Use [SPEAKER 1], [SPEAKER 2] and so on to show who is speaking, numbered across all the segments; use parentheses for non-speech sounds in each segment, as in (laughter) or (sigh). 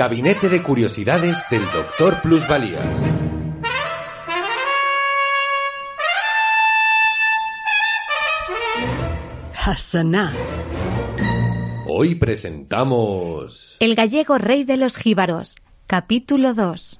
[SPEAKER 1] Gabinete de Curiosidades del Doctor Plusvalías.
[SPEAKER 2] Hassaná.
[SPEAKER 1] Hoy presentamos...
[SPEAKER 3] El gallego rey de los jíbaros, capítulo 2.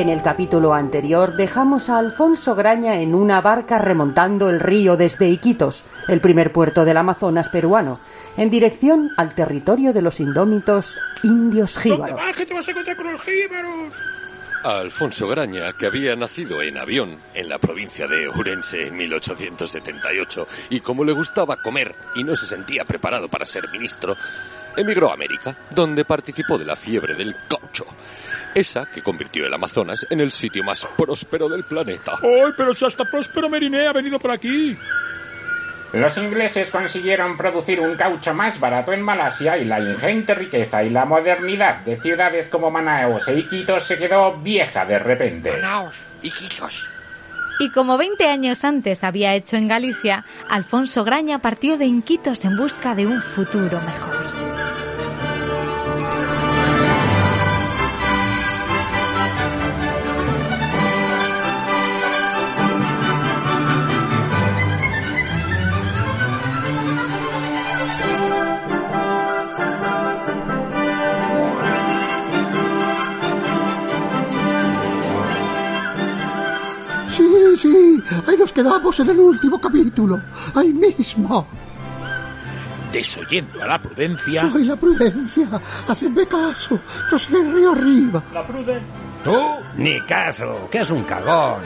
[SPEAKER 2] En el capítulo anterior dejamos a Alfonso Graña en una barca remontando el río desde Iquitos, el primer puerto del Amazonas peruano, en dirección al territorio de los indómitos indios
[SPEAKER 4] ¿Dónde
[SPEAKER 2] jíbaros.
[SPEAKER 4] vas? ¿Qué te vas a encontrar con los jíbaros?
[SPEAKER 5] A Alfonso Graña, que había nacido en avión en la provincia de Ourense en 1878 y como le gustaba comer y no se sentía preparado para ser ministro, emigró a América, donde participó de la fiebre del caucho, esa que convirtió el Amazonas en el sitio más próspero del planeta.
[SPEAKER 4] ¡Ay, pero si hasta Próspero Meriné ha venido por aquí!
[SPEAKER 6] Los ingleses consiguieron producir un caucho más barato en Malasia y la ingente riqueza y la modernidad de ciudades como Manaos e Iquitos se quedó vieja de repente.
[SPEAKER 3] Y como 20 años antes había hecho en Galicia, Alfonso Graña partió de Inquitos en busca de un futuro mejor.
[SPEAKER 7] Ahí nos quedamos en el último capítulo, ahí mismo.
[SPEAKER 4] Desoyendo a la prudencia.
[SPEAKER 7] Soy la prudencia, hacedme caso, yo soy el río arriba.
[SPEAKER 4] La prudencia.
[SPEAKER 8] Tú, ni caso, que es un cagón.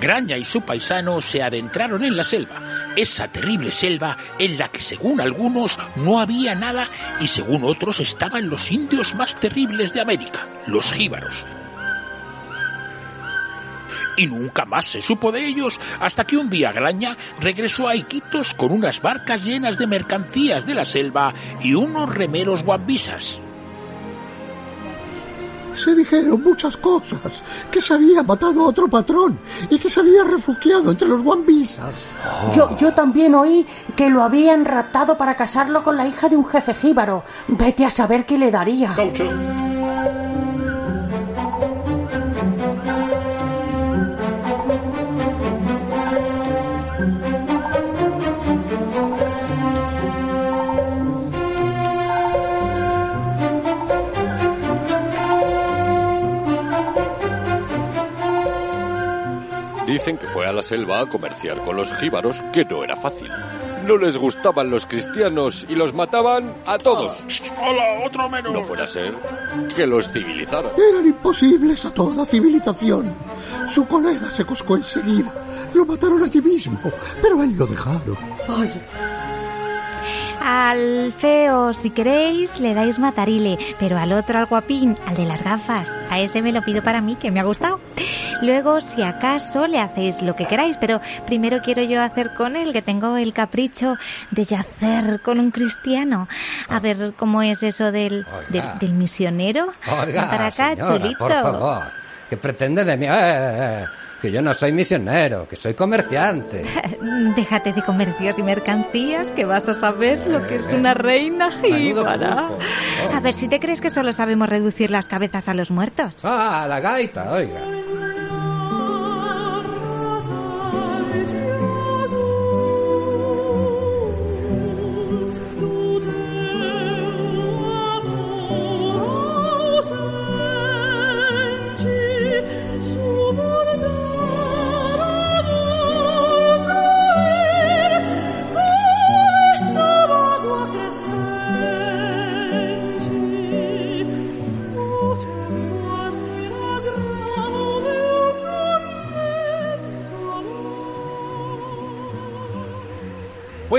[SPEAKER 4] Graña y su paisano se adentraron en la selva, esa terrible selva en la que según algunos no había nada y según otros estaban los indios más terribles de América, los jíbaros. Y nunca más se supo de ellos hasta que un día Graña regresó a Iquitos con unas barcas llenas de mercancías de la selva y unos remeros guambisas.
[SPEAKER 7] Se dijeron muchas cosas, que se había matado a otro patrón y que se había refugiado entre los guambisas.
[SPEAKER 2] Yo, yo también oí que lo habían raptado para casarlo con la hija de un jefe jíbaro. Vete a saber qué le daría.
[SPEAKER 6] Caucho.
[SPEAKER 5] Dicen que fue a la selva a comerciar con los jíbaros, que no era fácil. No les gustaban los cristianos y los mataban a todos.
[SPEAKER 4] ¡Hola, otro menos!
[SPEAKER 5] No fuera a ser que los civilizaran.
[SPEAKER 7] Eran imposibles a toda civilización. Su colega se coscó enseguida. Lo mataron allí mismo, pero a él lo dejaron.
[SPEAKER 2] Ay,
[SPEAKER 3] Al feo, si queréis, le dais matarile, pero al otro, al guapín, al de las gafas, a ese me lo pido para mí, que me ha gustado. Luego, si acaso, le hacéis lo que queráis, pero primero quiero yo hacer con él, que tengo el capricho de yacer con un cristiano. A ver cómo es eso del, del, del misionero.
[SPEAKER 8] Oiga,
[SPEAKER 3] para acá,
[SPEAKER 8] señora,
[SPEAKER 3] chulito.
[SPEAKER 8] por favor. ¿Qué pretende de mí? Eh, eh, eh, que yo no soy misionero, que soy comerciante. (laughs)
[SPEAKER 3] Déjate de comercios y mercancías, que vas a saber lo que es una reina jíbara. A ver si te crees que solo sabemos reducir las cabezas a los muertos.
[SPEAKER 8] Ah, la gaita, oiga.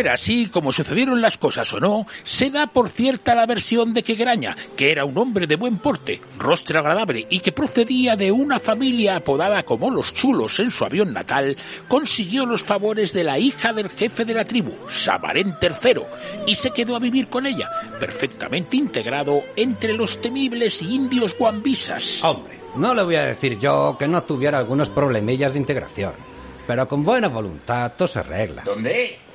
[SPEAKER 4] Fuera así como sucedieron las cosas o no, se da por cierta la versión de que Graña, que era un hombre de buen porte, rostro agradable y que procedía de una familia apodada como los chulos en su avión natal, consiguió los favores de la hija del jefe de la tribu, Samarén III, y se quedó a vivir con ella, perfectamente integrado entre los temibles indios guambisas.
[SPEAKER 8] Hombre, no le voy a decir yo que no tuviera algunos problemillas de integración, pero con buena voluntad todo se arregla.
[SPEAKER 6] ¿Dónde?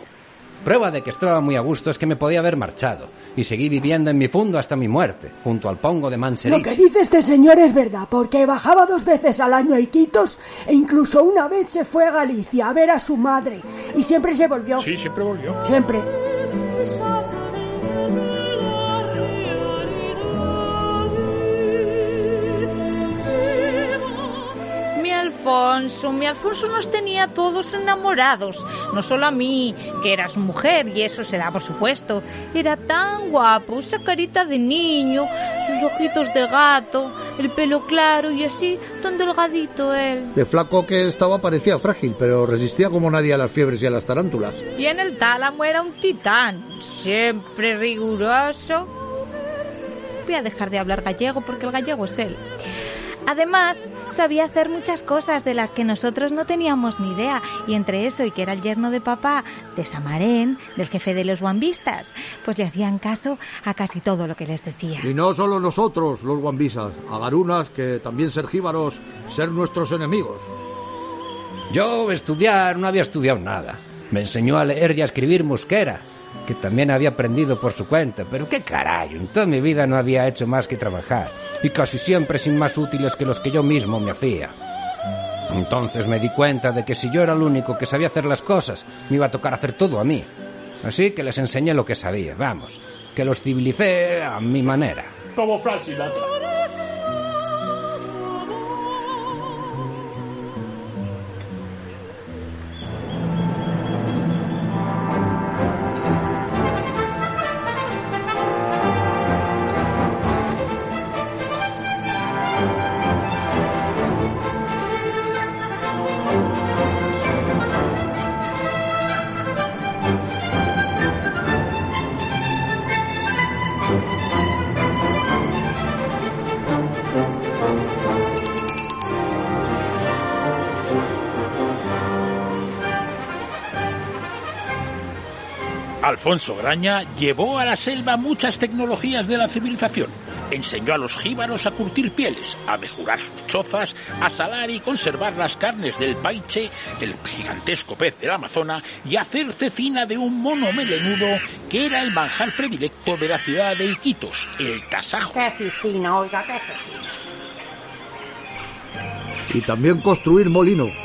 [SPEAKER 8] Prueba de que estaba muy a gusto es que me podía haber marchado y seguí viviendo en mi fundo hasta mi muerte, junto al pongo de
[SPEAKER 9] Lo
[SPEAKER 8] Manserich.
[SPEAKER 9] que dice este señor es verdad, porque bajaba dos veces al año a Iquitos e incluso una vez se fue a Galicia a ver a su madre y siempre se volvió.
[SPEAKER 4] Sí, siempre volvió.
[SPEAKER 9] Siempre.
[SPEAKER 3] Alfonso, mi Alfonso nos tenía todos enamorados. No solo a mí, que era su mujer, y eso se da por supuesto. Era tan guapo, esa carita de niño, sus ojitos de gato, el pelo claro y así, tan delgadito él.
[SPEAKER 7] De flaco que estaba parecía frágil, pero resistía como nadie a las fiebres y a las tarántulas.
[SPEAKER 3] Y en el tálamo era un titán, siempre riguroso. Voy a dejar de hablar gallego porque el gallego es él. Además, sabía hacer muchas cosas de las que nosotros no teníamos ni idea, y entre eso y que era el yerno de papá de Samarén, del jefe de los guambistas, pues le hacían caso a casi todo lo que les decía.
[SPEAKER 7] Y no solo nosotros, los guambisas, a garunas, que también ser jíbaros, ser nuestros enemigos.
[SPEAKER 8] Yo estudiar no había estudiado nada. Me enseñó a leer y a escribir mosquera, que también había aprendido por su cuenta, pero qué carajo, en toda mi vida no había hecho más que trabajar, y casi siempre sin más útiles que los que yo mismo me hacía. Entonces me di cuenta de que si yo era el único que sabía hacer las cosas, me iba a tocar hacer todo a mí. Así que les enseñé lo que sabía, vamos, que los civilicé a mi manera.
[SPEAKER 10] Como.
[SPEAKER 4] Alfonso Graña llevó a la selva muchas tecnologías de la civilización. Enseñó a los jíbaros a curtir pieles, a mejorar sus chozas, a salar y conservar las carnes del paiche, el gigantesco pez del Amazonas, y a hacer cecina de un mono melenudo que era el manjar predilecto de la ciudad de Iquitos, el tasajo.
[SPEAKER 2] Qué cecina, oiga, qué cecina.
[SPEAKER 7] Y también construir molino.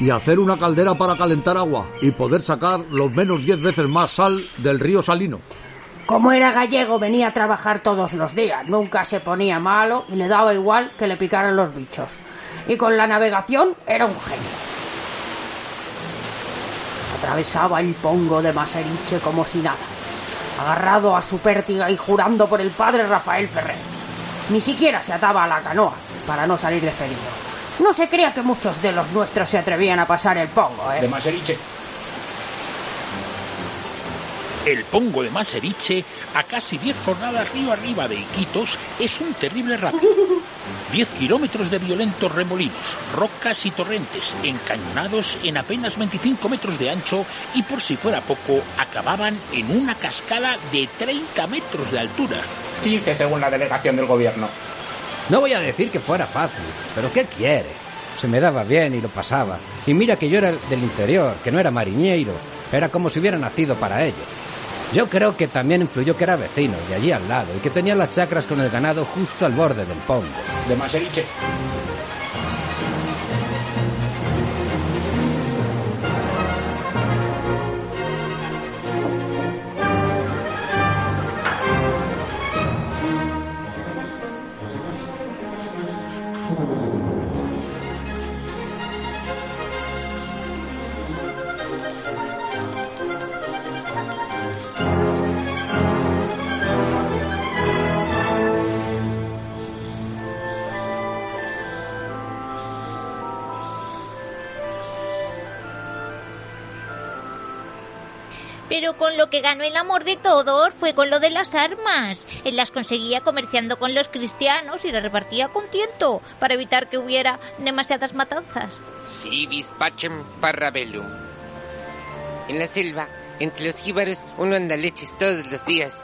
[SPEAKER 7] Y hacer una caldera para calentar agua y poder sacar los menos diez veces más sal del río Salino.
[SPEAKER 2] Como era gallego, venía a trabajar todos los días. Nunca se ponía malo y le daba igual que le picaran los bichos. Y con la navegación era un genio. Atravesaba el pongo de Maseriche como si nada, agarrado a su pértiga y jurando por el padre Rafael Ferrer. Ni siquiera se ataba a la canoa para no salir despedido. No se crea que muchos de los nuestros se atrevían a pasar el pongo, ¿eh?
[SPEAKER 6] De Maseriche.
[SPEAKER 4] El pongo de Maseriche, a casi 10 jornadas río arriba de Iquitos, es un terrible rápido. 10 (laughs) kilómetros de violentos remolinos, rocas y torrentes, encañonados en apenas 25 metros de ancho y por si fuera poco, acababan en una cascada de 30 metros de altura.
[SPEAKER 6] 15 según la delegación del gobierno.
[SPEAKER 8] No voy a decir que fuera fácil, pero ¿qué quiere? Se me daba bien y lo pasaba. Y mira que yo era del interior, que no era mariñeiro. Era como si hubiera nacido para ello. Yo creo que también influyó que era vecino, de allí al lado, y que tenía las chacras con el ganado justo al borde del pongo.
[SPEAKER 6] De Maseriche.
[SPEAKER 3] Con lo que ganó el amor de todos fue con lo de las armas. Él las conseguía comerciando con los cristianos y las repartía con tiento para evitar que hubiera demasiadas matanzas.
[SPEAKER 10] Si vis pacem parabellum. En la selva, entre los jíbaros, uno anda leches todos los días.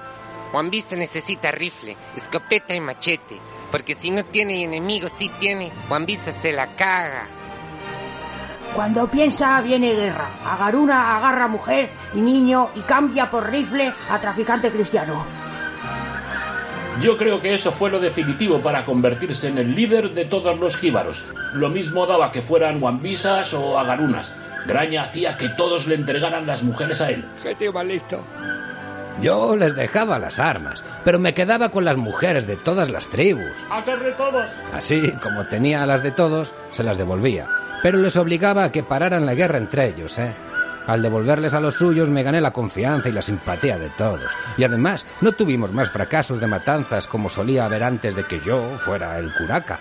[SPEAKER 10] Juan Vista necesita rifle, escopeta y machete, porque si no tiene enemigos, sí tiene, Juan Vista se la caga.
[SPEAKER 9] Cuando piensa viene guerra. Agaruna agarra mujer y niño y cambia por rifle a traficante cristiano.
[SPEAKER 11] Yo creo que eso fue lo definitivo para convertirse en el líder de todos los jíbaros. Lo mismo daba que fueran guambisas o agarunas. Graña hacía que todos le entregaran las mujeres a él.
[SPEAKER 10] ¡Qué tío más listo!
[SPEAKER 8] Yo les dejaba las armas, pero me quedaba con las mujeres de todas las tribus.
[SPEAKER 11] ¡A todos!
[SPEAKER 8] Así, como tenía las de todos, se las devolvía. Pero les obligaba a que pararan la guerra entre ellos, ¿eh? Al devolverles a los suyos me gané la confianza y la simpatía de todos. Y además, no tuvimos más fracasos de matanzas como solía haber antes de que yo fuera el curaca.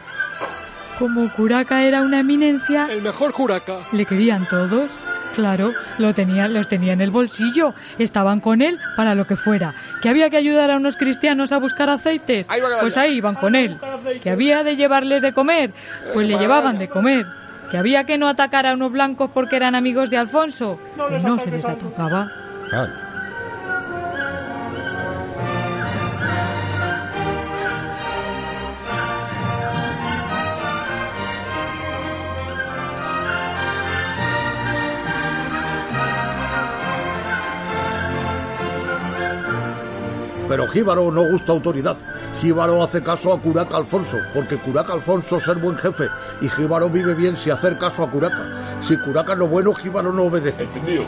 [SPEAKER 12] Como curaca era una eminencia,
[SPEAKER 10] El mejor curaca.
[SPEAKER 12] le querían todos. Claro, lo tenía, los tenía en el bolsillo, estaban con él para lo que fuera. Que había que ayudar a unos cristianos a buscar aceites,
[SPEAKER 10] Ahí va
[SPEAKER 12] pues ahí iban con él. Que había de llevarles de comer, pues le llevaban de comer. Que había que no atacar a unos blancos porque eran amigos de Alfonso, pues no se les atacaba.
[SPEAKER 8] Ah,
[SPEAKER 7] Pero Jíbaro no gusta autoridad. Jíbaro hace caso a Curaca Alfonso, porque Curaca Alfonso ser buen jefe y Jíbaro vive bien si hacer caso a Curaca. Si Curaca es lo bueno, Jíbaro no obedece.
[SPEAKER 11] Entendido.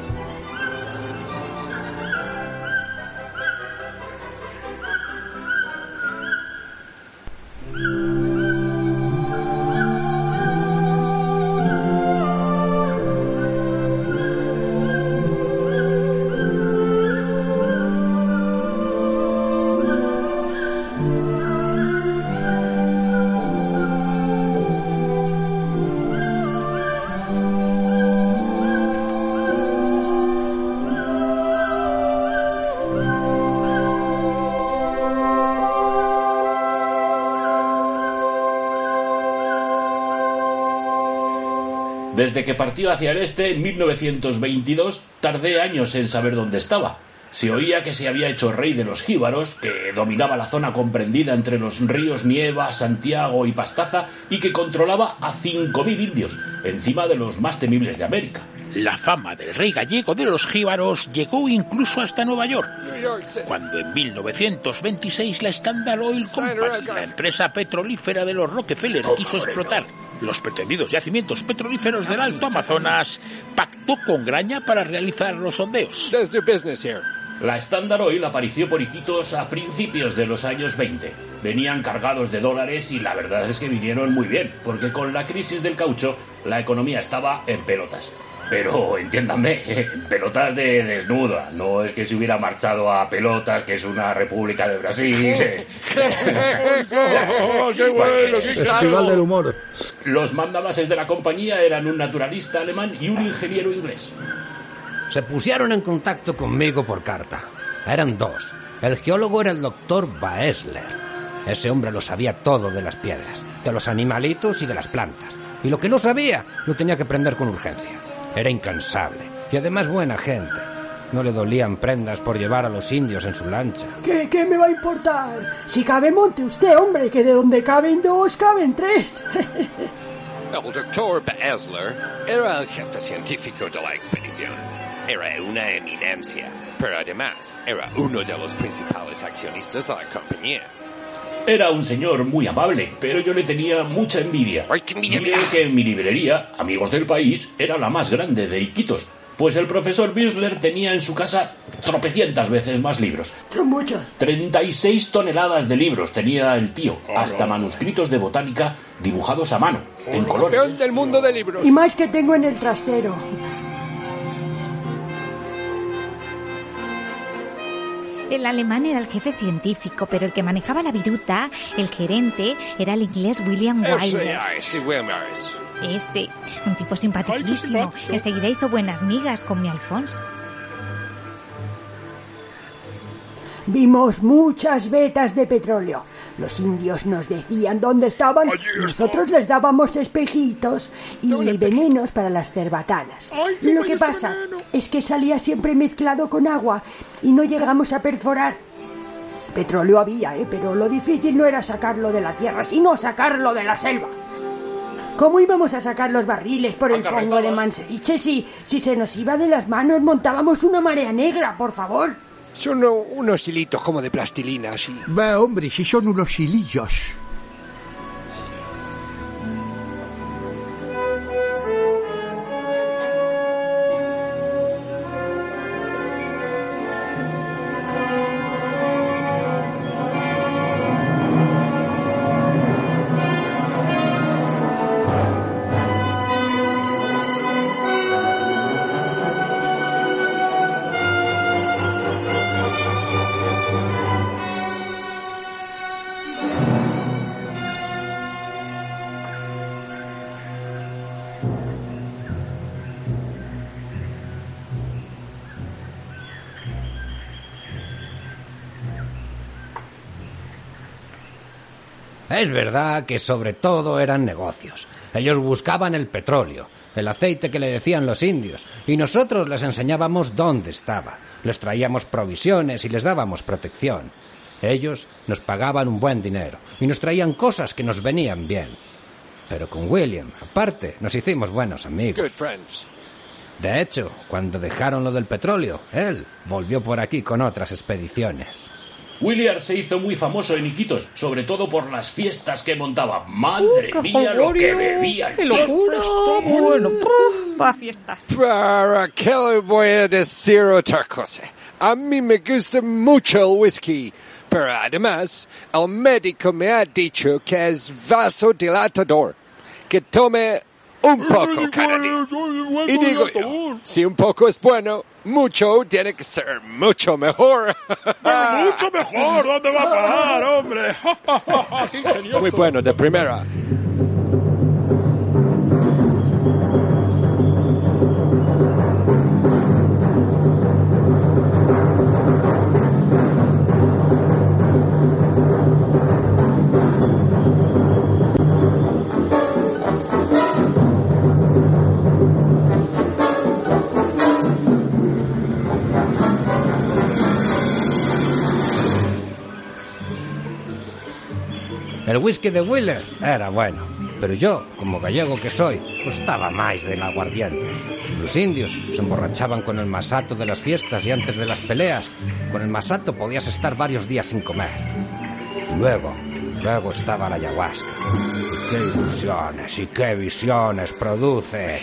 [SPEAKER 11] Desde que partió hacia el este en 1922, tardé años en saber dónde estaba. Se oía que se había hecho rey de los jíbaros, que dominaba la zona comprendida entre los ríos Nieva, Santiago y Pastaza, y que controlaba a 5.000 indios, encima de los más temibles de América.
[SPEAKER 4] La fama del rey gallego de los jíbaros llegó incluso hasta Nueva York, cuando en 1926 la Standard Oil Company, la empresa petrolífera de los Rockefeller, quiso explotar los pretendidos yacimientos petrolíferos del Alto Amazonas, pactó con Graña para realizar los sondeos.
[SPEAKER 10] Let's do business here.
[SPEAKER 11] La Standard Oil apareció por Iquitos a principios de los años 20. Venían cargados de dólares y la verdad es que vinieron muy bien, porque con la crisis del caucho la economía estaba en pelotas. Pero entiéndanme, en pelotas de desnuda, no es que se hubiera marchado a pelotas, que es una república de Brasil. (laughs)
[SPEAKER 10] Oh, qué bueno, qué
[SPEAKER 7] Festival del humor.
[SPEAKER 11] Los mandamases de la compañía eran un naturalista alemán y un ingeniero inglés.
[SPEAKER 8] Se pusieron en contacto conmigo por carta. Eran dos. El geólogo era el doctor Baesler. Ese hombre lo sabía todo de las piedras, de los animalitos y de las plantas. Y lo que no sabía, lo tenía que aprender con urgencia. Era incansable y además buena gente. No le dolían prendas por llevar a los indios en su lancha.
[SPEAKER 9] ¿Qué, ¿Qué me va a importar? Si cabe monte usted, hombre, que de donde caben dos, caben tres.
[SPEAKER 5] El doctor Baesler era el jefe científico de la expedición. Era una eminencia, pero además era uno de los principales accionistas de la compañía.
[SPEAKER 11] Era un señor muy amable, pero yo le tenía mucha envidia.
[SPEAKER 5] Ay, qué envidia da.
[SPEAKER 11] que en mi librería, Amigos del País, era la más grande de Iquitos, pues el profesor Bisler tenía en su casa tropecientas veces más libros.
[SPEAKER 9] Son muchos.
[SPEAKER 11] 36 toneladas de libros tenía el tío, hasta manuscritos de botánica dibujados a mano, en colores.
[SPEAKER 10] Campeón del mundo de libros.
[SPEAKER 9] Y más que tengo en el trastero.
[SPEAKER 3] El alemán era el jefe científico, pero el que manejaba la viruta, el gerente, era el inglés William Wyler. Ese, un tipo simpaticísimo. Enseguida hizo buenas migas con mi Alfonso.
[SPEAKER 9] Vimos muchas vetas de petróleo los indios nos decían dónde estaban. Nosotros les dábamos espejitos y venenos para las cerbatanas. Lo que pasa es que salía siempre mezclado con agua y no llegamos a perforar. Petróleo había, ¿eh? pero lo difícil no era sacarlo de la tierra, sino sacarlo de la selva. ¿Cómo íbamos a sacar los barriles por el pongo de Manseriche si, si se nos iba de las manos? Montábamos una marea negra, por favor.
[SPEAKER 13] Son unos hilitos como de plastilina, así.
[SPEAKER 7] Va, hombre, si son unos hilillos.
[SPEAKER 8] Es verdad que sobre todo eran negocios. Ellos buscaban el petróleo, el aceite que le decían los indios, y nosotros les enseñábamos dónde estaba. Les traíamos provisiones y les dábamos protección. Ellos nos pagaban un buen dinero y nos traían cosas que nos venían bien. Pero con William, aparte, nos hicimos buenos amigos.
[SPEAKER 13] Good friends.
[SPEAKER 8] De hecho, cuando dejaron lo del petróleo, él volvió por aquí con otras expediciones.
[SPEAKER 11] William se hizo muy famoso en Iquitos, sobre todo por las fiestas que montaba. Madre
[SPEAKER 12] ¡Qué
[SPEAKER 11] mía, lo que bebía el
[SPEAKER 12] ¡Qué locura! Bueno, ¡puf! va a fiestas.
[SPEAKER 13] Para qué le voy a decir otra cosa. A mí me gusta mucho el whisky, pero además el médico me ha dicho que es vasodilatador, que tome un poco día. Y digo yo, si un poco es bueno, mucho tiene que ser mucho mejor. (laughs)
[SPEAKER 4] Mucho mejor, ¿dónde va a parar, hombre? (laughs)
[SPEAKER 13] Muy bueno, de primera.
[SPEAKER 8] El whisky de Willers era bueno, pero yo, como gallego que soy, gustaba más del aguardiente. Los indios se emborrachaban con el masato de las fiestas y antes de las peleas, con el masato podías estar varios días sin comer. Y luego, luego estaba la ayahuasca. ¡Qué ilusiones y qué visiones produce!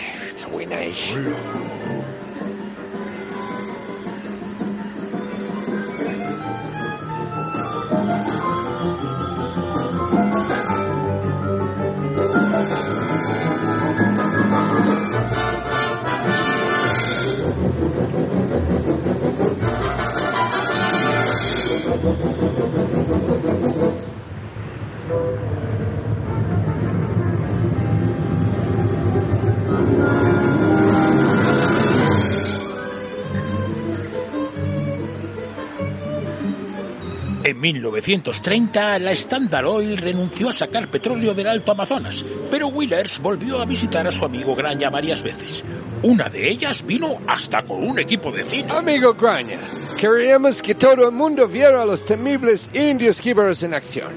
[SPEAKER 4] 1930, la Standard Oil renunció a sacar petróleo del Alto Amazonas, pero Willers volvió a visitar a su amigo Graña varias veces. Una de ellas vino hasta con un equipo de cine.
[SPEAKER 13] Amigo Graña, queríamos que todo el mundo viera a los temibles indios jíbaros en acción.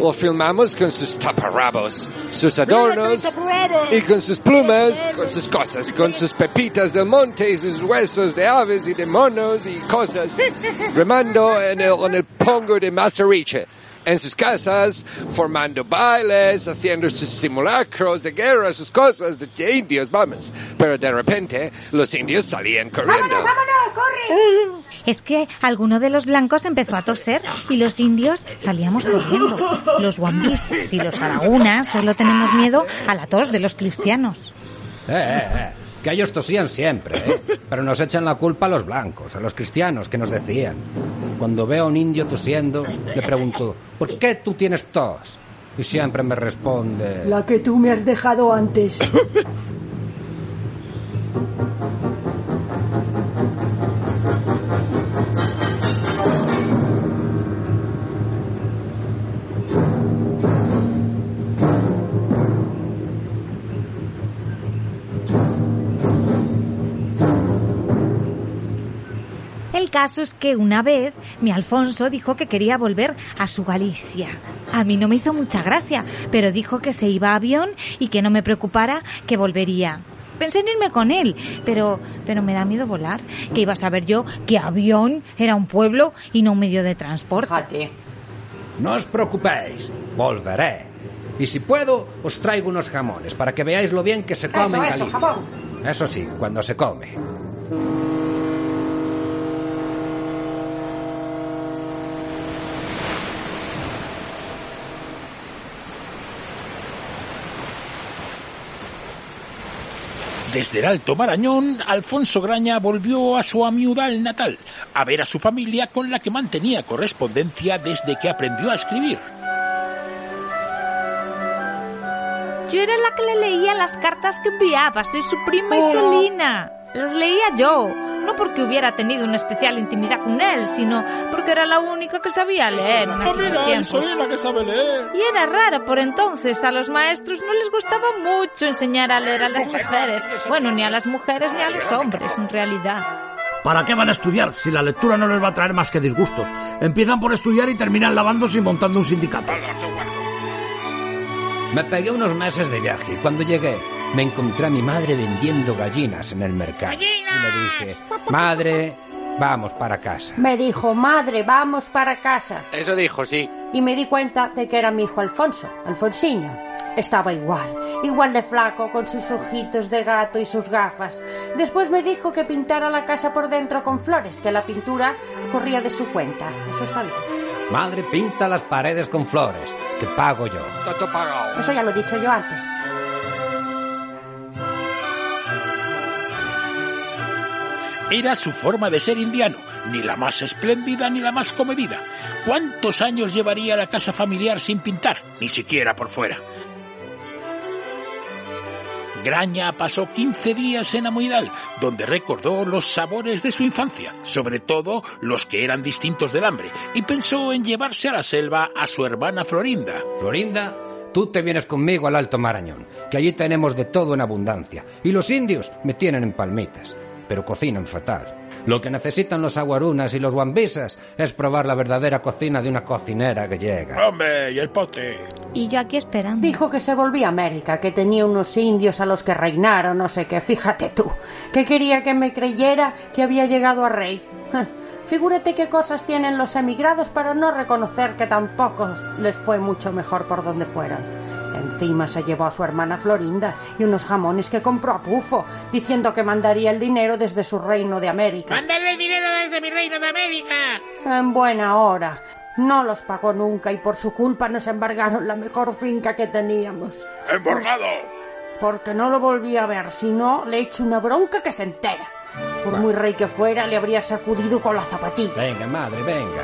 [SPEAKER 13] Lo filmamos con sus taparrabos, sus adornos y con sus plumas, con sus cosas, con sus pepitas del monte y sus huesos de aves y de monos y cosas, (laughs) remando en el, en el pongo de Masteriche. En sus casas, formando bailes, haciendo sus simulacros de guerra, sus cosas de indios, vamos. Pero de repente, los indios salían corriendo.
[SPEAKER 3] Es que alguno de los blancos empezó a toser y los indios salíamos corriendo. Los guambistas y los aragunas solo tenemos miedo a la tos de los cristianos.
[SPEAKER 8] Que ellos tosían siempre, ¿eh? (laughs) Pero nos echan la culpa a los blancos, a los cristianos, que nos decían. Cuando veo a un indio tosiendo, le pregunto, ¿por qué tú tienes tos? Y siempre me responde...
[SPEAKER 9] La que tú me has dejado antes. (laughs)
[SPEAKER 3] El caso es que una vez mi Alfonso dijo que quería volver a su Galicia. A mí no me hizo mucha gracia, pero dijo que se iba a avión y que no me preocupara, que volvería. Pensé en irme con él, pero, pero me da miedo volar. Que iba a saber yo que avión era un pueblo y no un medio de transporte.
[SPEAKER 8] No os preocupéis, volveré. Y si puedo, os traigo unos jamones para que veáis lo bien que se come en
[SPEAKER 2] eso,
[SPEAKER 8] Galicia.
[SPEAKER 2] jamón.
[SPEAKER 8] Eso sí, cuando se come.
[SPEAKER 4] Desde el Alto Marañón, Alfonso Graña volvió a su amiudal natal, a ver a su familia con la que mantenía correspondencia desde que aprendió a escribir.
[SPEAKER 3] Yo era la que le leía las cartas que enviaba, soy su prima. Isolina. Las leía yo, no porque hubiera tenido una especial intimidad con él, sino porque era la única que sabía leer en aquellos tiempos.
[SPEAKER 4] que sabe leer.
[SPEAKER 3] Y era raro por entonces, a los maestros no les gustaba mucho enseñar a leer a las mujeres. Bueno, ni a las mujeres ni a los hombres, en realidad.
[SPEAKER 7] ¿Para qué van a estudiar si la lectura no les va a traer más que disgustos? Empiezan por estudiar y terminan lavándose y montando un sindicato.
[SPEAKER 8] Me pegué unos meses de viaje y cuando llegué me encontré a mi madre vendiendo gallinas en el mercado. Y le dije, madre, vamos para casa.
[SPEAKER 2] Me dijo, madre, vamos para casa.
[SPEAKER 5] Eso dijo, sí.
[SPEAKER 2] Y me di cuenta de que era mi hijo Alfonso, Alfonsiño. Estaba igual, igual de flaco, con sus ojitos de gato y sus gafas. Después me dijo que pintara la casa por dentro con flores, que la pintura corría de su cuenta. Eso está bien.
[SPEAKER 8] Madre, pinta las paredes con flores, que pago yo.
[SPEAKER 5] Todo pagado.
[SPEAKER 2] Eso ya lo he dicho yo antes.
[SPEAKER 4] Era su forma de ser indiano, ni la más espléndida ni la más comedida. ¿Cuántos años llevaría la casa familiar sin pintar? Ni siquiera por fuera. Graña pasó 15 días en Amoidal, donde recordó los sabores de su infancia, sobre todo los que eran distintos del hambre, y pensó en llevarse a la selva a su hermana Florinda.
[SPEAKER 8] Florinda, tú te vienes conmigo al Alto Marañón, que allí tenemos de todo en abundancia. Y los indios me tienen en palmitas, pero cocinan fatal. Lo que necesitan los aguarunas y los guambisas es probar la verdadera cocina de una cocinera que llega.
[SPEAKER 4] ¡Hombre! ¿Y el pote?
[SPEAKER 3] Y yo aquí esperando.
[SPEAKER 2] Dijo que se volvía a América, que tenía unos indios a los que reinaron, no sé qué, fíjate tú, que quería que me creyera que había llegado a rey. Figúrate qué cosas tienen los emigrados para no reconocer que tampoco les fue mucho mejor por donde fueron. Encima se llevó a su hermana Florinda y unos jamones que compró a Pufo, diciendo que mandaría el dinero desde su reino de América.
[SPEAKER 10] ¡Mándale el dinero desde mi reino de América!
[SPEAKER 2] En buena hora. No los pagó nunca y por su culpa nos embargaron la mejor finca que teníamos.
[SPEAKER 4] ¡Emborgado!
[SPEAKER 2] Porque no lo volví a ver, si no, le echo una bronca que se entera. Por muy rey que fuera, le habría sacudido con la zapatilla.
[SPEAKER 8] Venga, madre, venga.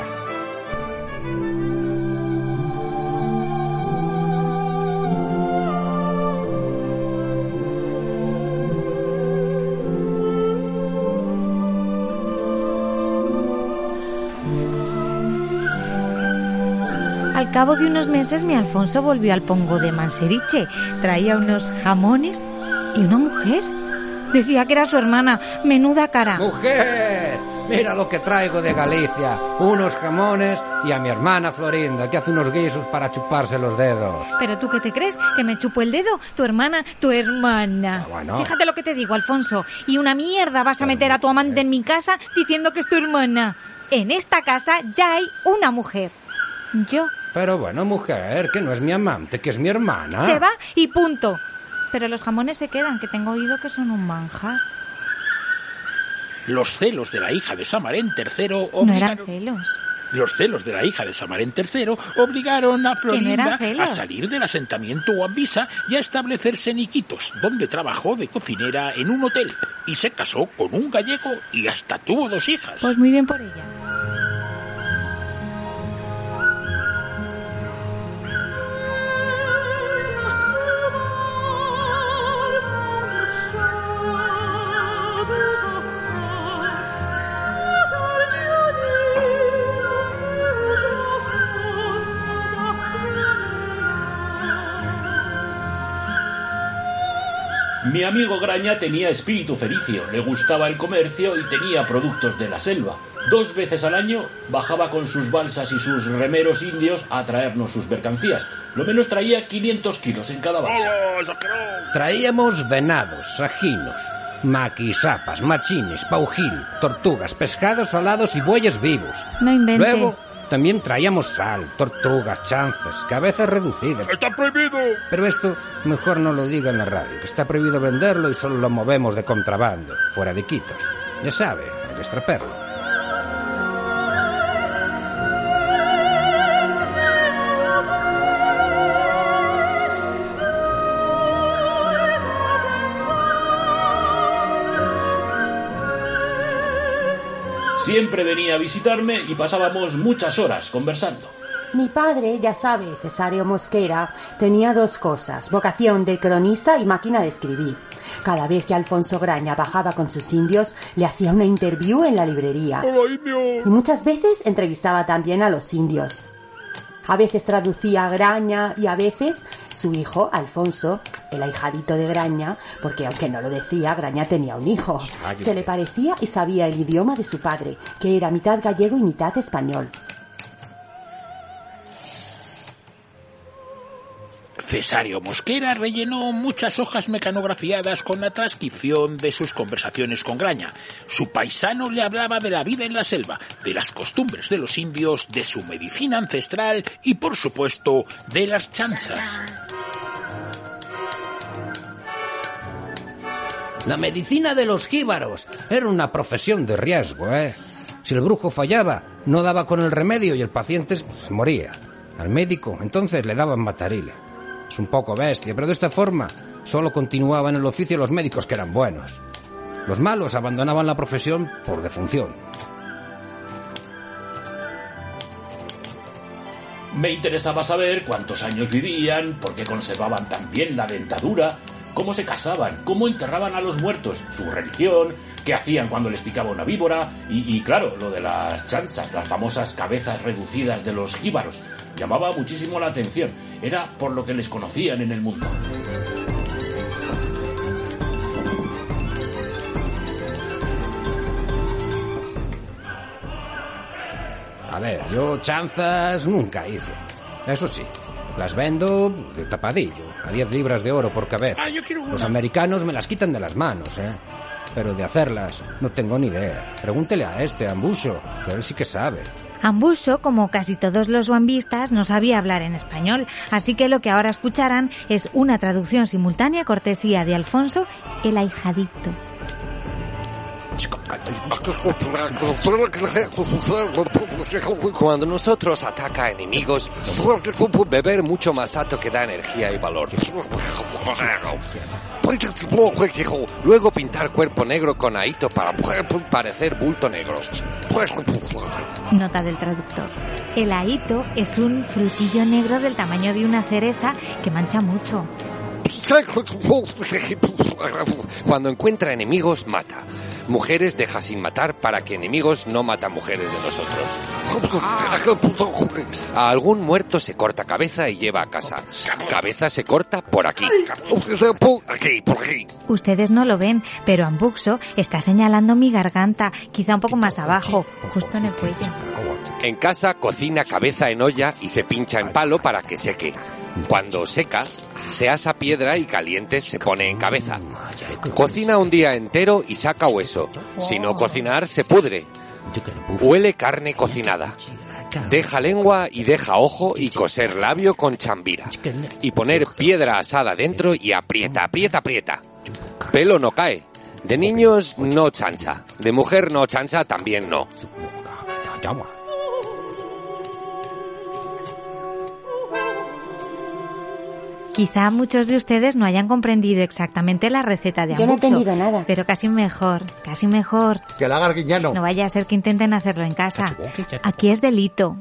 [SPEAKER 3] Cabo de unos meses mi Alfonso volvió al Pongo de Manseriche. Traía unos jamones y una mujer. Decía que era su hermana. Menuda cara.
[SPEAKER 8] ¡Mujer! Mira lo que traigo de Galicia. Unos jamones y a mi hermana Florinda, que hace unos guisos para chuparse los dedos.
[SPEAKER 3] ¿Pero tú qué te crees? ¿Que me chupo el dedo? Tu hermana, tu hermana.
[SPEAKER 8] Ah, bueno.
[SPEAKER 3] Fíjate lo que te digo, Alfonso. Y una mierda vas a meter a tu amante en mi casa diciendo que es tu hermana. En esta casa ya hay una mujer. Yo.
[SPEAKER 8] Pero bueno, mujer, que no es mi amante, que es mi hermana.
[SPEAKER 3] Se va y punto. Pero los jamones se quedan, que tengo oído que son un manjar.
[SPEAKER 4] Los celos de la hija de Samarén III
[SPEAKER 3] No
[SPEAKER 4] obligaron...
[SPEAKER 3] eran celos.
[SPEAKER 4] Los celos de la hija de Samarén III obligaron a Florinda a salir del asentamiento Wambisa y a establecerse en Iquitos, donde trabajó de cocinera en un hotel y se casó con un gallego y hasta tuvo dos hijas.
[SPEAKER 3] Pues muy bien por ella.
[SPEAKER 11] Amigo Graña tenía espíritu fericio, le gustaba el comercio y tenía productos de la selva. Dos veces al año bajaba con sus balsas y sus remeros indios a traernos sus mercancías. Lo menos traía 500 kilos en cada balsa.
[SPEAKER 8] Traíamos venados, sajinos, maquisapas, machines, paujil, tortugas, pescados salados y bueyes vivos.
[SPEAKER 3] No inventes.
[SPEAKER 8] Luego también traíamos sal, tortugas, chanzas, cabezas reducidas.
[SPEAKER 14] ¡Está prohibido!
[SPEAKER 8] Pero esto mejor no lo diga en la radio, que está prohibido venderlo y solo lo movemos de contrabando, fuera de Quitos. Ya sabe, el extraperlo.
[SPEAKER 11] Siempre venía a visitarme y pasábamos muchas horas conversando.
[SPEAKER 2] Mi padre, ya sabe, Cesario Mosquera, tenía dos cosas, vocación de cronista y máquina de escribir. Cada vez que Alfonso Graña bajaba con sus indios, le hacía una interview en la librería. Y muchas veces entrevistaba también a los indios. A veces traducía a Graña y a veces su hijo, Alfonso, el ahijadito de Graña, porque aunque no lo decía, Graña tenía un hijo. Se le parecía y sabía el idioma de su padre, que era mitad gallego y mitad español.
[SPEAKER 4] Cesario Mosquera rellenó muchas hojas mecanografiadas con la transcripción de sus conversaciones con Graña. Su paisano le hablaba de la vida en la selva, de las costumbres de los indios, de su medicina ancestral y, por supuesto, de las chanzas.
[SPEAKER 8] La medicina de los jíbaros era una profesión de riesgo, ¿eh? Si el brujo fallaba, no daba con el remedio y el paciente pues, moría. Al médico, entonces le daban matarile. Es un poco bestia, pero de esta forma solo continuaban el oficio los médicos que eran buenos. Los malos abandonaban la profesión por defunción.
[SPEAKER 11] Me interesaba saber cuántos años vivían, por qué conservaban tan bien la dentadura, cómo se casaban, cómo enterraban a los muertos, su religión, qué hacían cuando les picaba una víbora y, y, claro, lo de las chanzas, las famosas cabezas reducidas de los jíbaros. Llamaba muchísimo la atención. Era por lo que les conocían en el mundo.
[SPEAKER 8] A ver, yo chanzas nunca hice. Eso sí, las vendo de tapadillo, a 10 libras de oro por cabeza.
[SPEAKER 14] Ah, yo quiero una.
[SPEAKER 8] Los americanos me las quitan de las manos, ¿eh? Pero de hacerlas no tengo ni idea. Pregúntele a este, a Ambuso, que él sí que sabe.
[SPEAKER 3] Ambuso, como casi todos los wambistas, no sabía hablar en español, así que lo que ahora escucharán es una traducción simultánea cortesía de Alfonso, el ahijadito.
[SPEAKER 13] Cuando nosotros ataca a enemigos, beber mucho masato que da energía y valor. Luego pintar cuerpo negro con ahito para parecer bulto negro.
[SPEAKER 3] Nota del traductor. El ahito es un frutillo negro del tamaño de una cereza que mancha mucho.
[SPEAKER 13] Cuando encuentra enemigos, mata. Mujeres deja sin matar para que enemigos no matan mujeres de nosotros. A algún muerto se corta cabeza y lleva a casa. Cabeza se corta por aquí.
[SPEAKER 3] Ustedes no lo ven, pero Ambuxo está señalando mi garganta, quizá un poco más abajo, justo en el cuello.
[SPEAKER 13] En casa cocina cabeza en olla y se pincha en palo para que seque. Cuando seca, se asa piedra y caliente se pone en cabeza. Cocina un día entero y saca hueso. Si no cocinar, se pudre. Huele carne cocinada. Deja lengua y deja ojo y coser labio con chambira. Y poner piedra asada dentro y aprieta, aprieta, aprieta. Pelo no cae. De niños no chanza. De mujer no chanza también no.
[SPEAKER 3] Quizá muchos de ustedes no hayan comprendido exactamente la receta de
[SPEAKER 2] Yo no he entendido nada.
[SPEAKER 3] pero casi mejor, casi mejor.
[SPEAKER 7] Que la haga Arguiñano.
[SPEAKER 3] No vaya a ser que intenten hacerlo en casa. Aquí es delito.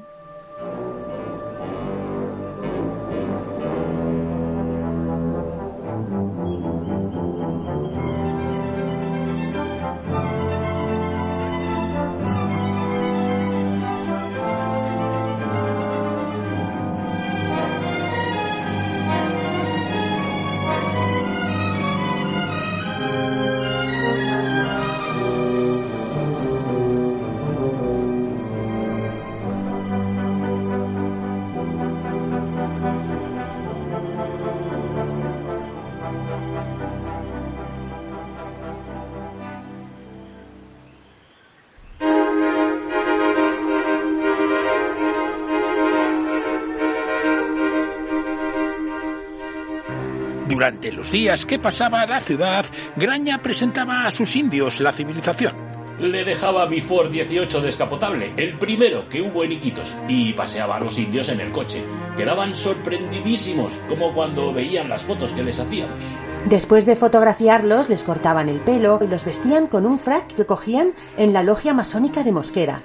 [SPEAKER 4] Durante los días que pasaba la ciudad, Graña presentaba a sus indios la civilización.
[SPEAKER 11] Le dejaba mi Ford 18 descapotable, el primero que hubo en Iquitos, y paseaba a los indios en el coche. Quedaban sorprendidísimos, como cuando veían las fotos que les hacíamos.
[SPEAKER 2] Después de fotografiarlos, les cortaban el pelo y los vestían con un frac que cogían en la logia masónica de Mosquera.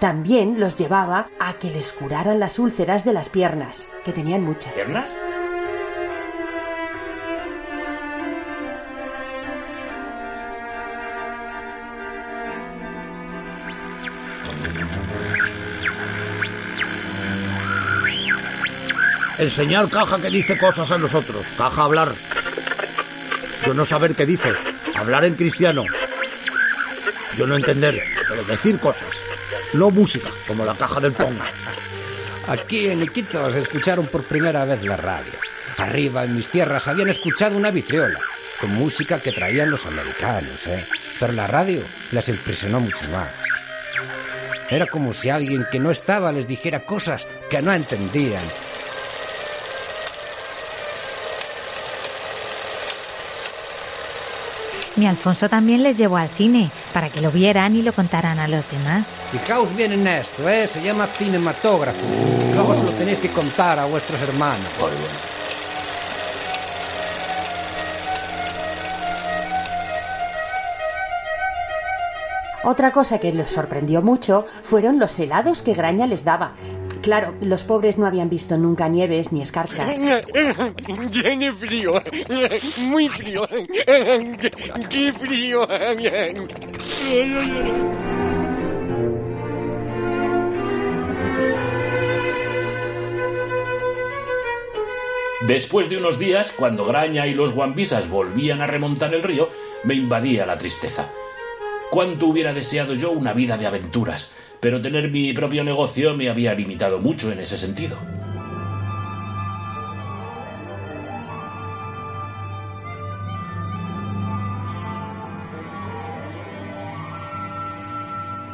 [SPEAKER 2] También los llevaba a que les curaran las úlceras de las piernas, que tenían muchas.
[SPEAKER 11] ¿Piernas?
[SPEAKER 7] Enseñar caja que dice cosas a nosotros. Caja hablar. Yo no saber qué dice. Hablar en cristiano. Yo no entender, pero decir cosas. No música, como la caja del Ponga.
[SPEAKER 8] Aquí en Iquitos escucharon por primera vez la radio. Arriba, en mis tierras, habían escuchado una vitriola, con música que traían los americanos, ¿eh? Pero la radio les impresionó mucho más. Era como si alguien que no estaba les dijera cosas que no entendían.
[SPEAKER 3] Mi Alfonso también les llevó al cine, para que lo vieran y lo contaran a los demás.
[SPEAKER 8] Fijaos bien en esto, ¿eh? Se llama cinematógrafo. Luego se lo tenéis que contar a vuestros hermanos.
[SPEAKER 2] Otra cosa que los sorprendió mucho fueron los helados que Graña les daba. Claro, los pobres no habían visto nunca nieves ni escarcha. (laughs)
[SPEAKER 13] Tiene frío. Muy frío. Qué frío.
[SPEAKER 11] Después de unos días, cuando Graña y los guambisas volvían a remontar el río, me invadía la tristeza. Cuánto hubiera deseado yo una vida de aventuras, pero tener mi propio negocio me había limitado mucho en ese sentido.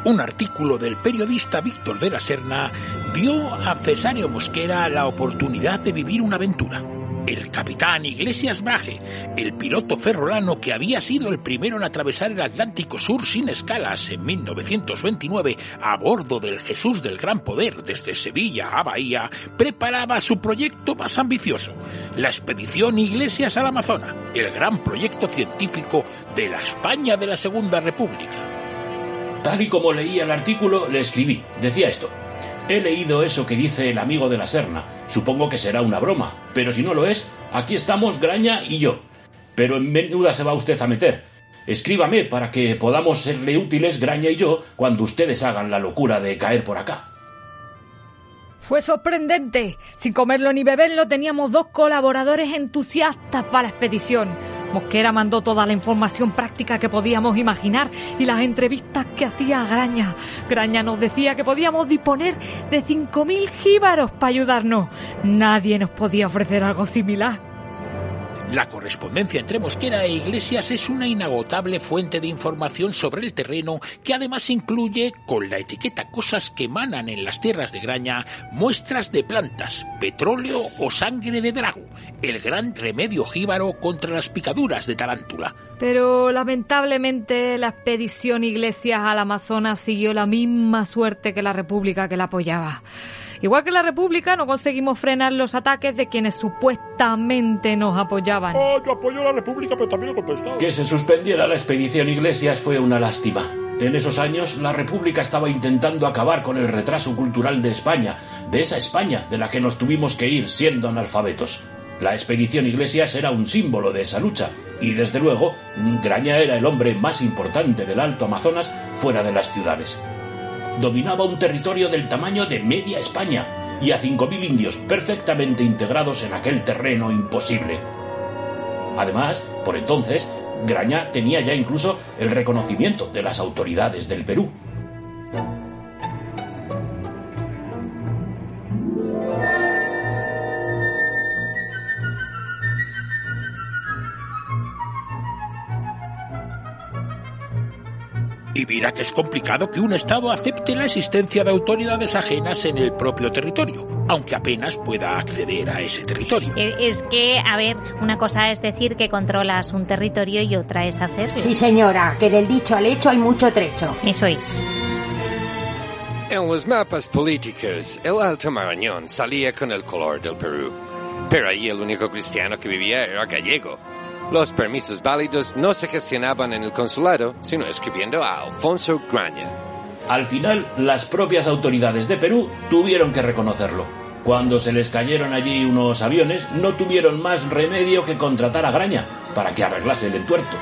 [SPEAKER 4] Un artículo del periodista Víctor de la Serna dio a Cesario Mosquera la oportunidad de vivir una aventura. El capitán Iglesias Braje, el piloto ferrolano que había sido el primero en atravesar el Atlántico Sur sin escalas en 1929 a bordo del Jesús del Gran Poder desde Sevilla a Bahía, preparaba su proyecto más ambicioso, la expedición Iglesias al Amazonas, el gran proyecto científico de la España de la Segunda República.
[SPEAKER 11] Tal y como leía el artículo, le escribí. Decía esto. He leído eso que dice el amigo de la Serna. Supongo que será una broma, pero si no lo es, aquí estamos Graña y yo. Pero en menuda se va usted a meter. Escríbame para que podamos serle útiles Graña y yo cuando ustedes hagan la locura de caer por acá.
[SPEAKER 12] Fue sorprendente. Sin comerlo ni beberlo teníamos dos colaboradores entusiastas para la expedición. Mosquera mandó toda la información práctica que podíamos imaginar y las entrevistas que hacía Graña. Graña nos decía que podíamos disponer de 5.000 jíbaros para ayudarnos. Nadie nos podía ofrecer algo similar.
[SPEAKER 4] La correspondencia entre Mosquera e Iglesias es una inagotable fuente de información sobre el terreno que además incluye, con la etiqueta cosas que emanan en las tierras de Graña, muestras de plantas, petróleo o sangre de drago, el gran remedio jíbaro contra las picaduras de tarántula.
[SPEAKER 12] Pero lamentablemente la expedición Iglesias al Amazonas siguió la misma suerte que la República que la apoyaba. Igual que la República, no conseguimos frenar los ataques de quienes supuestamente nos apoyaban.
[SPEAKER 14] Oh, yo apoyo a la República, pero también lo.
[SPEAKER 11] Que se suspendiera la expedición Iglesias fue una lástima. En esos años, la República estaba intentando acabar con el retraso cultural de España, de esa España de la que nos tuvimos que ir siendo analfabetos. La expedición Iglesias era un símbolo de esa lucha, y desde luego, Graña era el hombre más importante del Alto Amazonas fuera de las ciudades dominaba un territorio del tamaño de media España y a 5.000 indios perfectamente integrados en aquel terreno imposible. Además, por entonces, Graña tenía ya incluso el reconocimiento de las autoridades del Perú.
[SPEAKER 4] Mira que es complicado que un Estado acepte la existencia de autoridades ajenas en el propio territorio, aunque apenas pueda acceder a ese territorio.
[SPEAKER 3] Eh, Es que, a ver, una cosa es decir que controlas un territorio y otra es hacerlo.
[SPEAKER 9] Sí, señora, que del dicho al hecho hay mucho trecho.
[SPEAKER 3] Eso es.
[SPEAKER 13] En los mapas políticos, el Alto Marañón salía con el color del Perú. Pero allí el único cristiano que vivía era gallego. Los permisos válidos no se gestionaban en el consulado, sino escribiendo a Alfonso Graña.
[SPEAKER 11] Al final, las propias autoridades de Perú tuvieron que reconocerlo. Cuando se les cayeron allí unos aviones, no tuvieron más remedio que contratar a Graña para que arreglase el entuerto.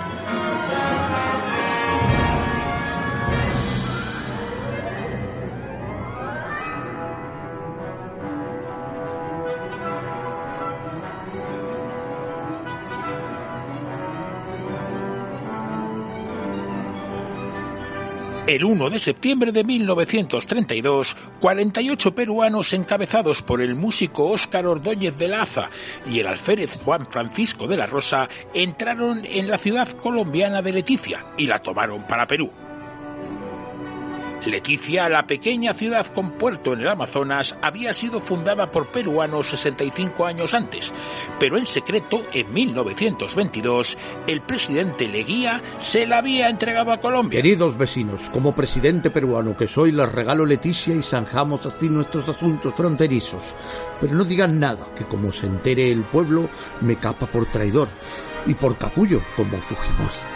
[SPEAKER 4] El 1 de septiembre de 1932, 48 peruanos encabezados por el músico Óscar Ordóñez de Laza y el alférez Juan Francisco de la Rosa entraron en la ciudad colombiana de Leticia y la tomaron para Perú. Leticia, la pequeña ciudad con puerto en el Amazonas, había sido fundada por peruanos 65 años antes, pero en secreto, en 1922, el presidente Leguía se la había entregado a Colombia.
[SPEAKER 7] Queridos vecinos, como presidente peruano que soy, les regalo Leticia y zanjamos así nuestros asuntos fronterizos. Pero no digan nada, que como se entere el pueblo, me capa por traidor y por capullo, como Fujimori.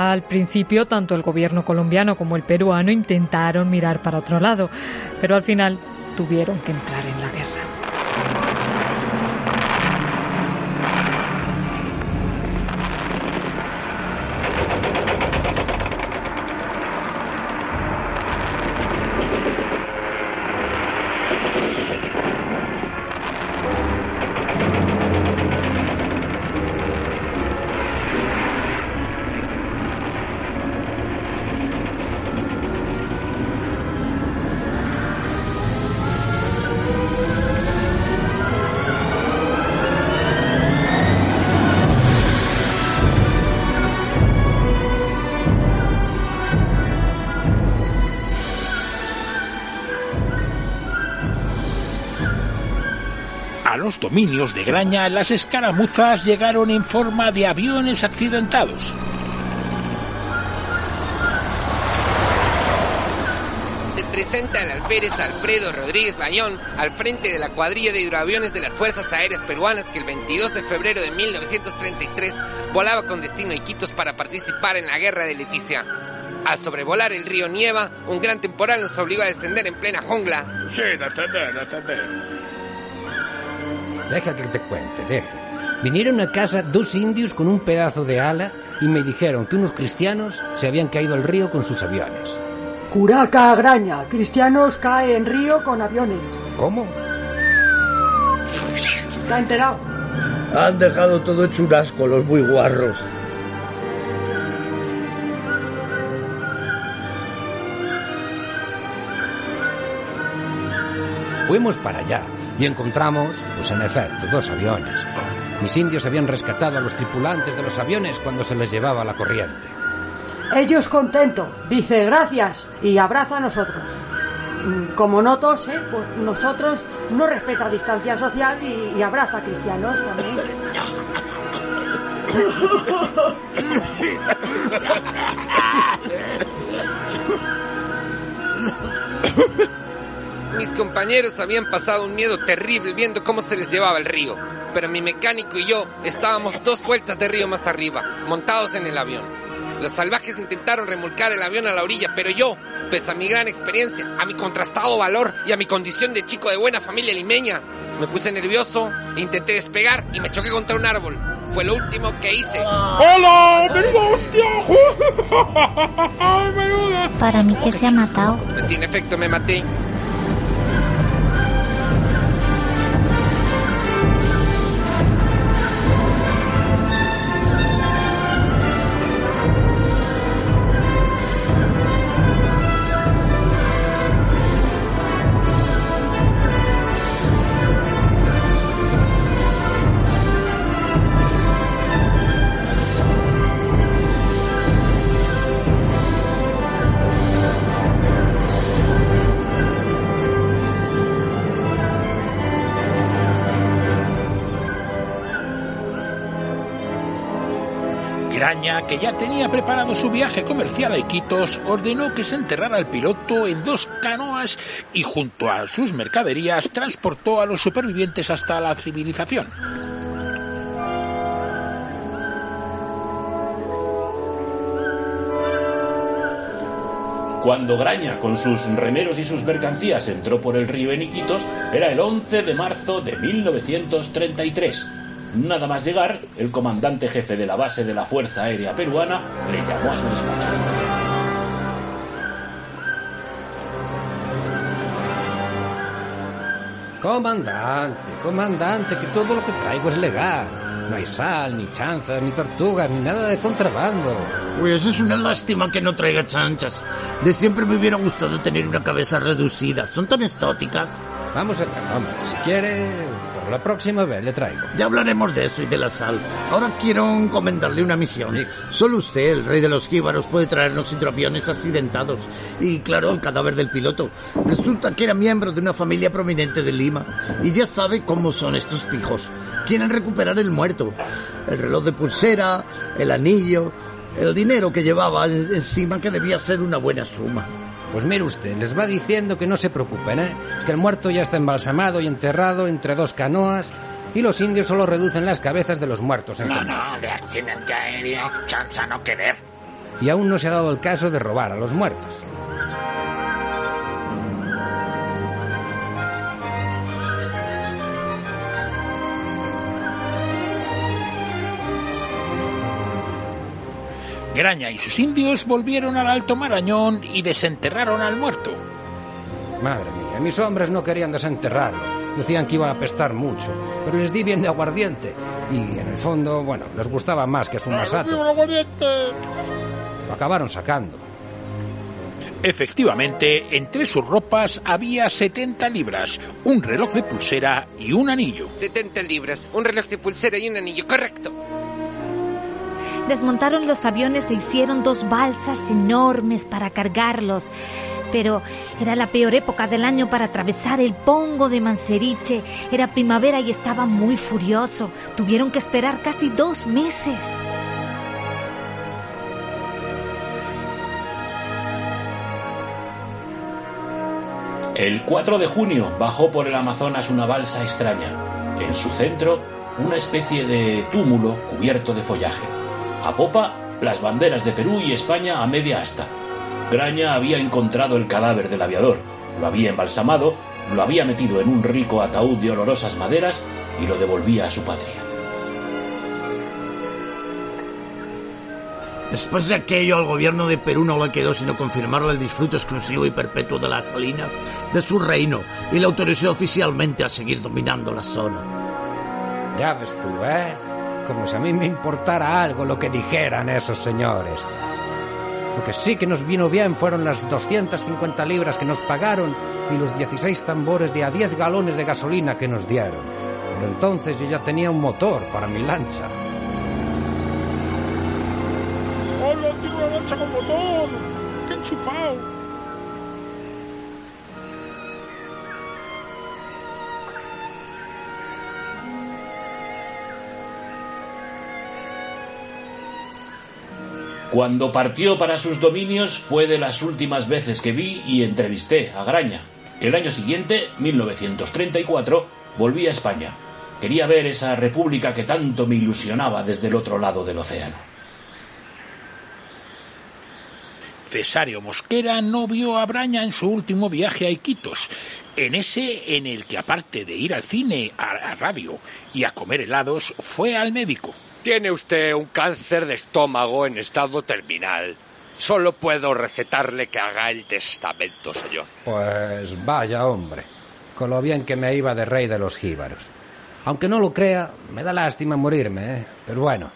[SPEAKER 12] Al principio, tanto el gobierno colombiano como el peruano intentaron mirar para otro lado, pero al final tuvieron que entrar en la guerra.
[SPEAKER 4] Dominios de Graña, las escaramuzas llegaron en forma de aviones accidentados.
[SPEAKER 10] Se presenta el alférez Alfredo Rodríguez Bayón al frente de la cuadrilla de hidroaviones de las Fuerzas Aéreas Peruanas que el 22 de febrero de 1933 volaba con destino a Iquitos para participar en la guerra de Leticia. Al sobrevolar el río Nieva, un gran temporal nos obligó a descender en plena jungla.
[SPEAKER 4] Sí, descender, descender.
[SPEAKER 8] Deja que te cuente, deja. Vinieron a casa dos indios con un pedazo de ala y me dijeron que unos cristianos se habían caído al río con sus aviones.
[SPEAKER 9] Curaca Graña, cristianos cae en río con aviones.
[SPEAKER 8] ¿Cómo?
[SPEAKER 9] ¿Está enterado?
[SPEAKER 7] Han dejado todo hecho un asco los muy guarros.
[SPEAKER 8] Fuimos para allá y encontramos, pues en efecto, dos aviones. Mis indios habían rescatado a los tripulantes de los aviones cuando se les llevaba la corriente.
[SPEAKER 9] Ellos contento, dice gracias y abraza a nosotros. Mm, Como no tose, pues nosotros no respeta distancia social y, y abraza a cristianos también. (laughs)
[SPEAKER 10] Mis compañeros habían pasado un miedo terrible viendo cómo se les llevaba el río, pero mi mecánico y yo estábamos dos vueltas de río más arriba, montados en el avión. Los salvajes intentaron remolcar el avión a la orilla, pero yo, pese a mi gran experiencia, a mi contrastado valor y a mi condición de chico de buena familia limeña, me puse nervioso, e intenté despegar y me choqué contra un árbol. Fue lo último que hice.
[SPEAKER 14] ¡Hola! ¡Menuda hostia! ¡Menuda!
[SPEAKER 3] Para mí que se ha matado.
[SPEAKER 10] Pues sí, en efecto me maté.
[SPEAKER 4] Que ya tenía preparado su viaje comercial a Iquitos, ordenó que se enterrara al piloto en dos canoas y junto a sus mercaderías transportó a los supervivientes hasta la civilización.
[SPEAKER 11] Cuando Graña, con sus remeros y sus mercancías, entró por el río en Iquitos, era el 11 de marzo de 1933. Nada más llegar, el comandante jefe de la base de la Fuerza Aérea Peruana le llamó a su despacho.
[SPEAKER 8] Comandante, comandante, que todo lo que traigo es legal. No hay sal, ni chanzas, ni tortugas, ni nada de contrabando.
[SPEAKER 7] Pues es una lástima que no traiga chanchas. De siempre me hubiera gustado tener una cabeza reducida. Son tan estóticas.
[SPEAKER 8] Vamos a ver, hombre. Si quiere, por la próxima vez le traigo.
[SPEAKER 7] Ya hablaremos de eso y de la sal. Ahora quiero encomendarle una misión. Solo usted, el rey de los jíbaros, puede traernos hidroaviones accidentados. Y claro, el cadáver del piloto. Resulta que era miembro de una familia prominente de Lima. Y ya sabe cómo son estos pijos. Quieren recuperar el muerto. El reloj de pulsera, el anillo, el dinero que llevaba en- encima que debía ser una buena suma.
[SPEAKER 8] Pues mire usted, les va diciendo que no se preocupen, ¿eh? Que el muerto ya está embalsamado y enterrado entre dos canoas y los indios solo reducen las cabezas de los muertos en
[SPEAKER 4] No, no, de accidente aéreo, chanza no querer.
[SPEAKER 8] Y aún no se ha dado el caso de robar a los muertos.
[SPEAKER 4] Graña y sus indios volvieron al Alto Marañón y desenterraron al muerto.
[SPEAKER 8] Madre mía, mis hombres no querían desenterrarlo. Decían que iba a apestar mucho, pero les di bien de aguardiente. Y en el fondo, bueno, les gustaba más que su masato. Lo acabaron sacando.
[SPEAKER 4] Efectivamente, entre sus ropas había 70 libras, un reloj de pulsera y un anillo.
[SPEAKER 10] 70 libras, un reloj de pulsera y un anillo, correcto.
[SPEAKER 3] Desmontaron los aviones e hicieron dos balsas enormes para cargarlos. Pero era la peor época del año para atravesar el pongo de Manseriche. Era primavera y estaba muy furioso. Tuvieron que esperar casi dos meses.
[SPEAKER 11] El 4 de junio bajó por el Amazonas una balsa extraña. En su centro, una especie de túmulo cubierto de follaje. A popa, las banderas de Perú y España a media asta. Graña había encontrado el cadáver del aviador, lo había embalsamado, lo había metido en un rico ataúd de olorosas maderas y lo devolvía a su patria.
[SPEAKER 7] Después de aquello, al gobierno de Perú no le quedó sino confirmarle el disfrute exclusivo y perpetuo de las salinas de su reino y le autorizó oficialmente a seguir dominando la zona.
[SPEAKER 8] Ya ves tú, ¿eh? Como si a mí me importara algo lo que dijeran esos señores. Lo que sí que nos vino bien fueron las 250 libras que nos pagaron y los 16 tambores de a 10 galones de gasolina que nos dieron. Pero entonces yo ya tenía un motor para mi lancha.
[SPEAKER 14] ¡Hola, tengo una lancha con motor! ¡Qué enchufado!
[SPEAKER 11] Cuando partió para sus dominios fue de las últimas veces que vi y entrevisté a Graña. El año siguiente, 1934, volví a España. Quería ver esa república que tanto me ilusionaba desde el otro lado del océano.
[SPEAKER 4] Cesario Mosquera no vio a Braña en su último viaje a Iquitos, en ese en el que aparte de ir al cine, a, a radio y a comer helados, fue al médico.
[SPEAKER 5] Tiene usted un cáncer de estómago en estado terminal. Solo puedo recetarle que haga el testamento, señor.
[SPEAKER 8] Pues vaya hombre, con lo bien que me iba de rey de los jíbaros. Aunque no lo crea, me da lástima morirme, ¿eh? Pero bueno,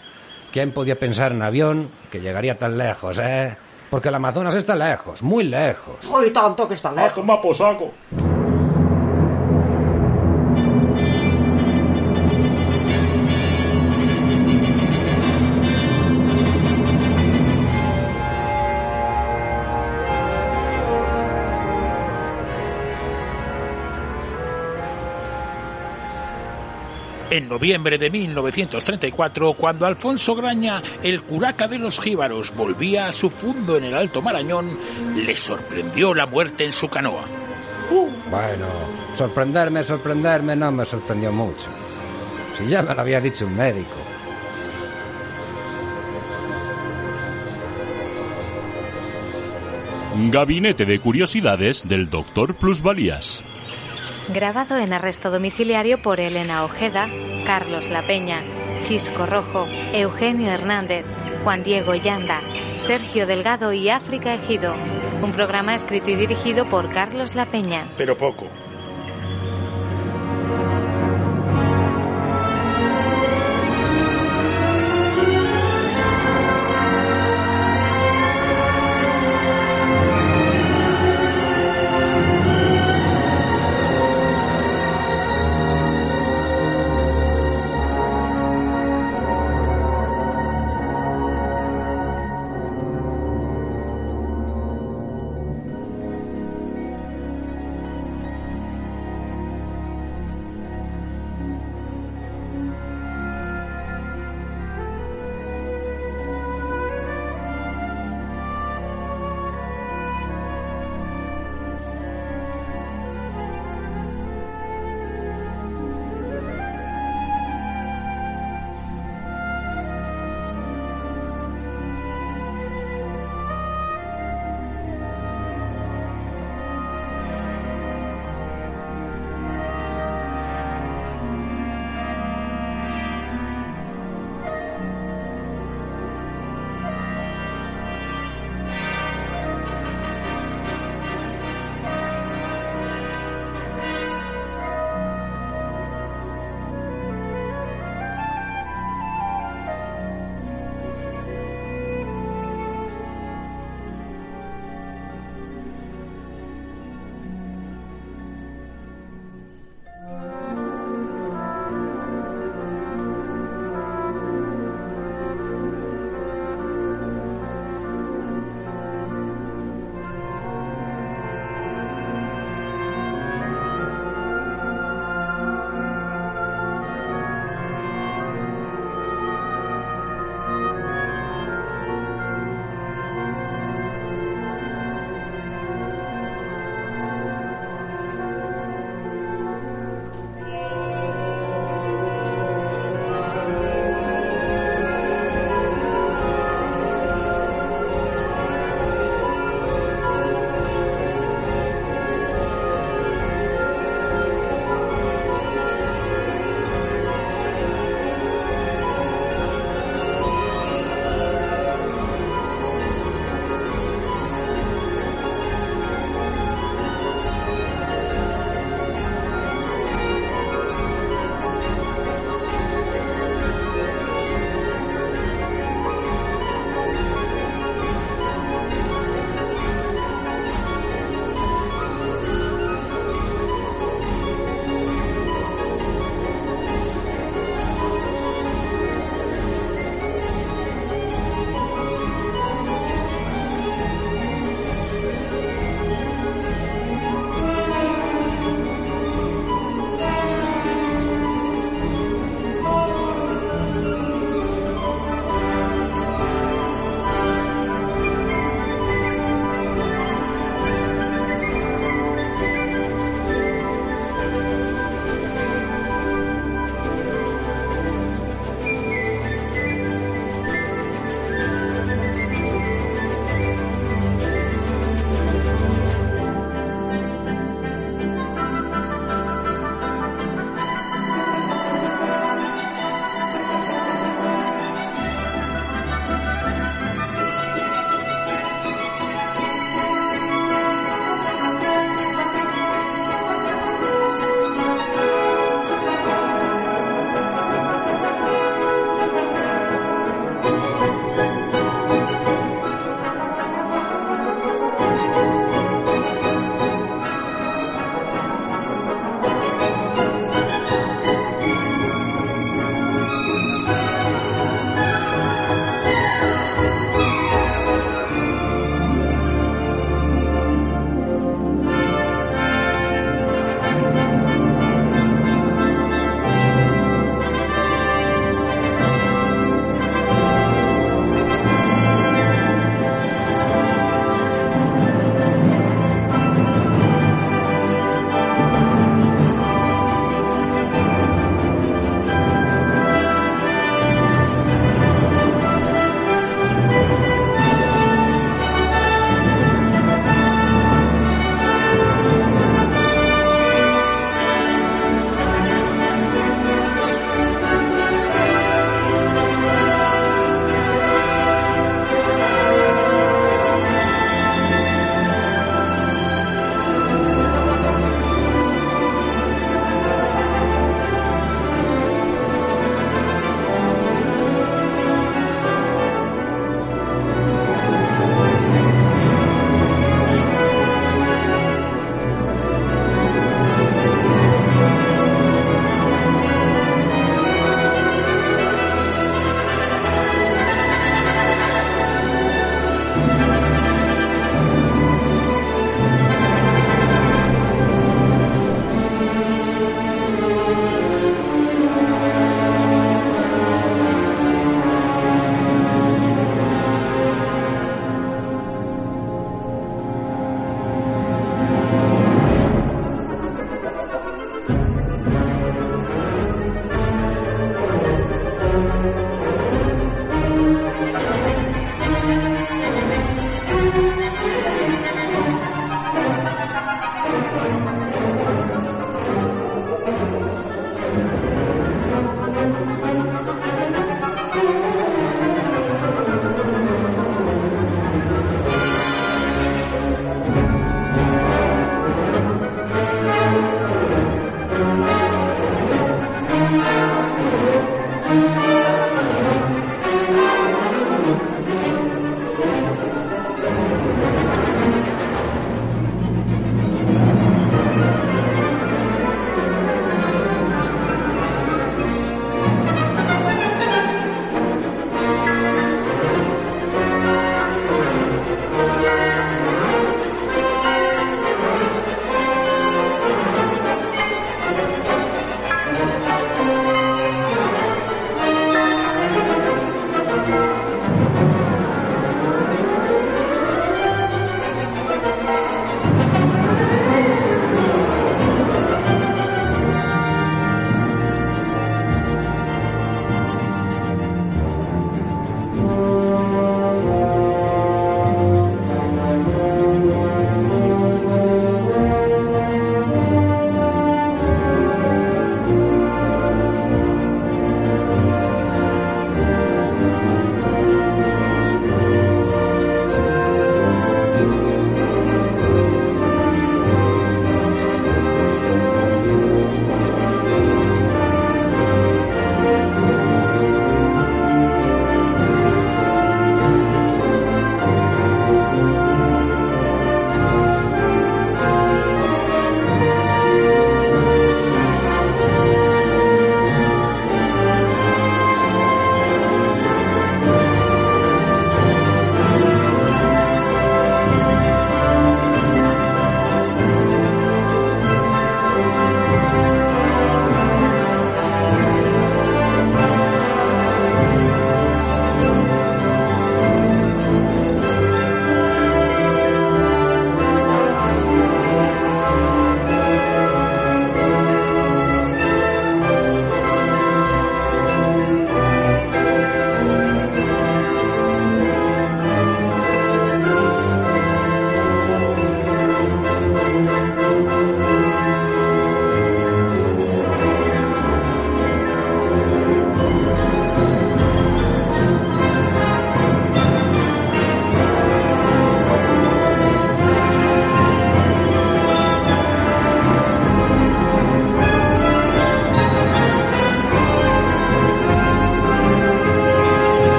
[SPEAKER 8] ¿quién podía pensar en avión que llegaría tan lejos, eh? Porque el Amazonas está lejos, muy lejos.
[SPEAKER 2] ¡Uy, tanto que está
[SPEAKER 14] ¡A
[SPEAKER 2] lejos!
[SPEAKER 14] tomar por
[SPEAKER 4] en noviembre de 1934, cuando Alfonso Graña, el curaca de los jíbaros, volvía a su fundo en el Alto Marañón, le sorprendió la muerte en su canoa.
[SPEAKER 8] Bueno, sorprenderme, sorprenderme no me sorprendió mucho. Si ya me lo había dicho un médico.
[SPEAKER 15] Gabinete de Curiosidades del Doctor Plusvalías.
[SPEAKER 3] Grabado en arresto domiciliario por Elena Ojeda, Carlos La Peña, Chisco Rojo, Eugenio Hernández, Juan Diego Yanda, Sergio Delgado y África Ejido. Un programa escrito y dirigido por Carlos La Peña.
[SPEAKER 14] Pero poco.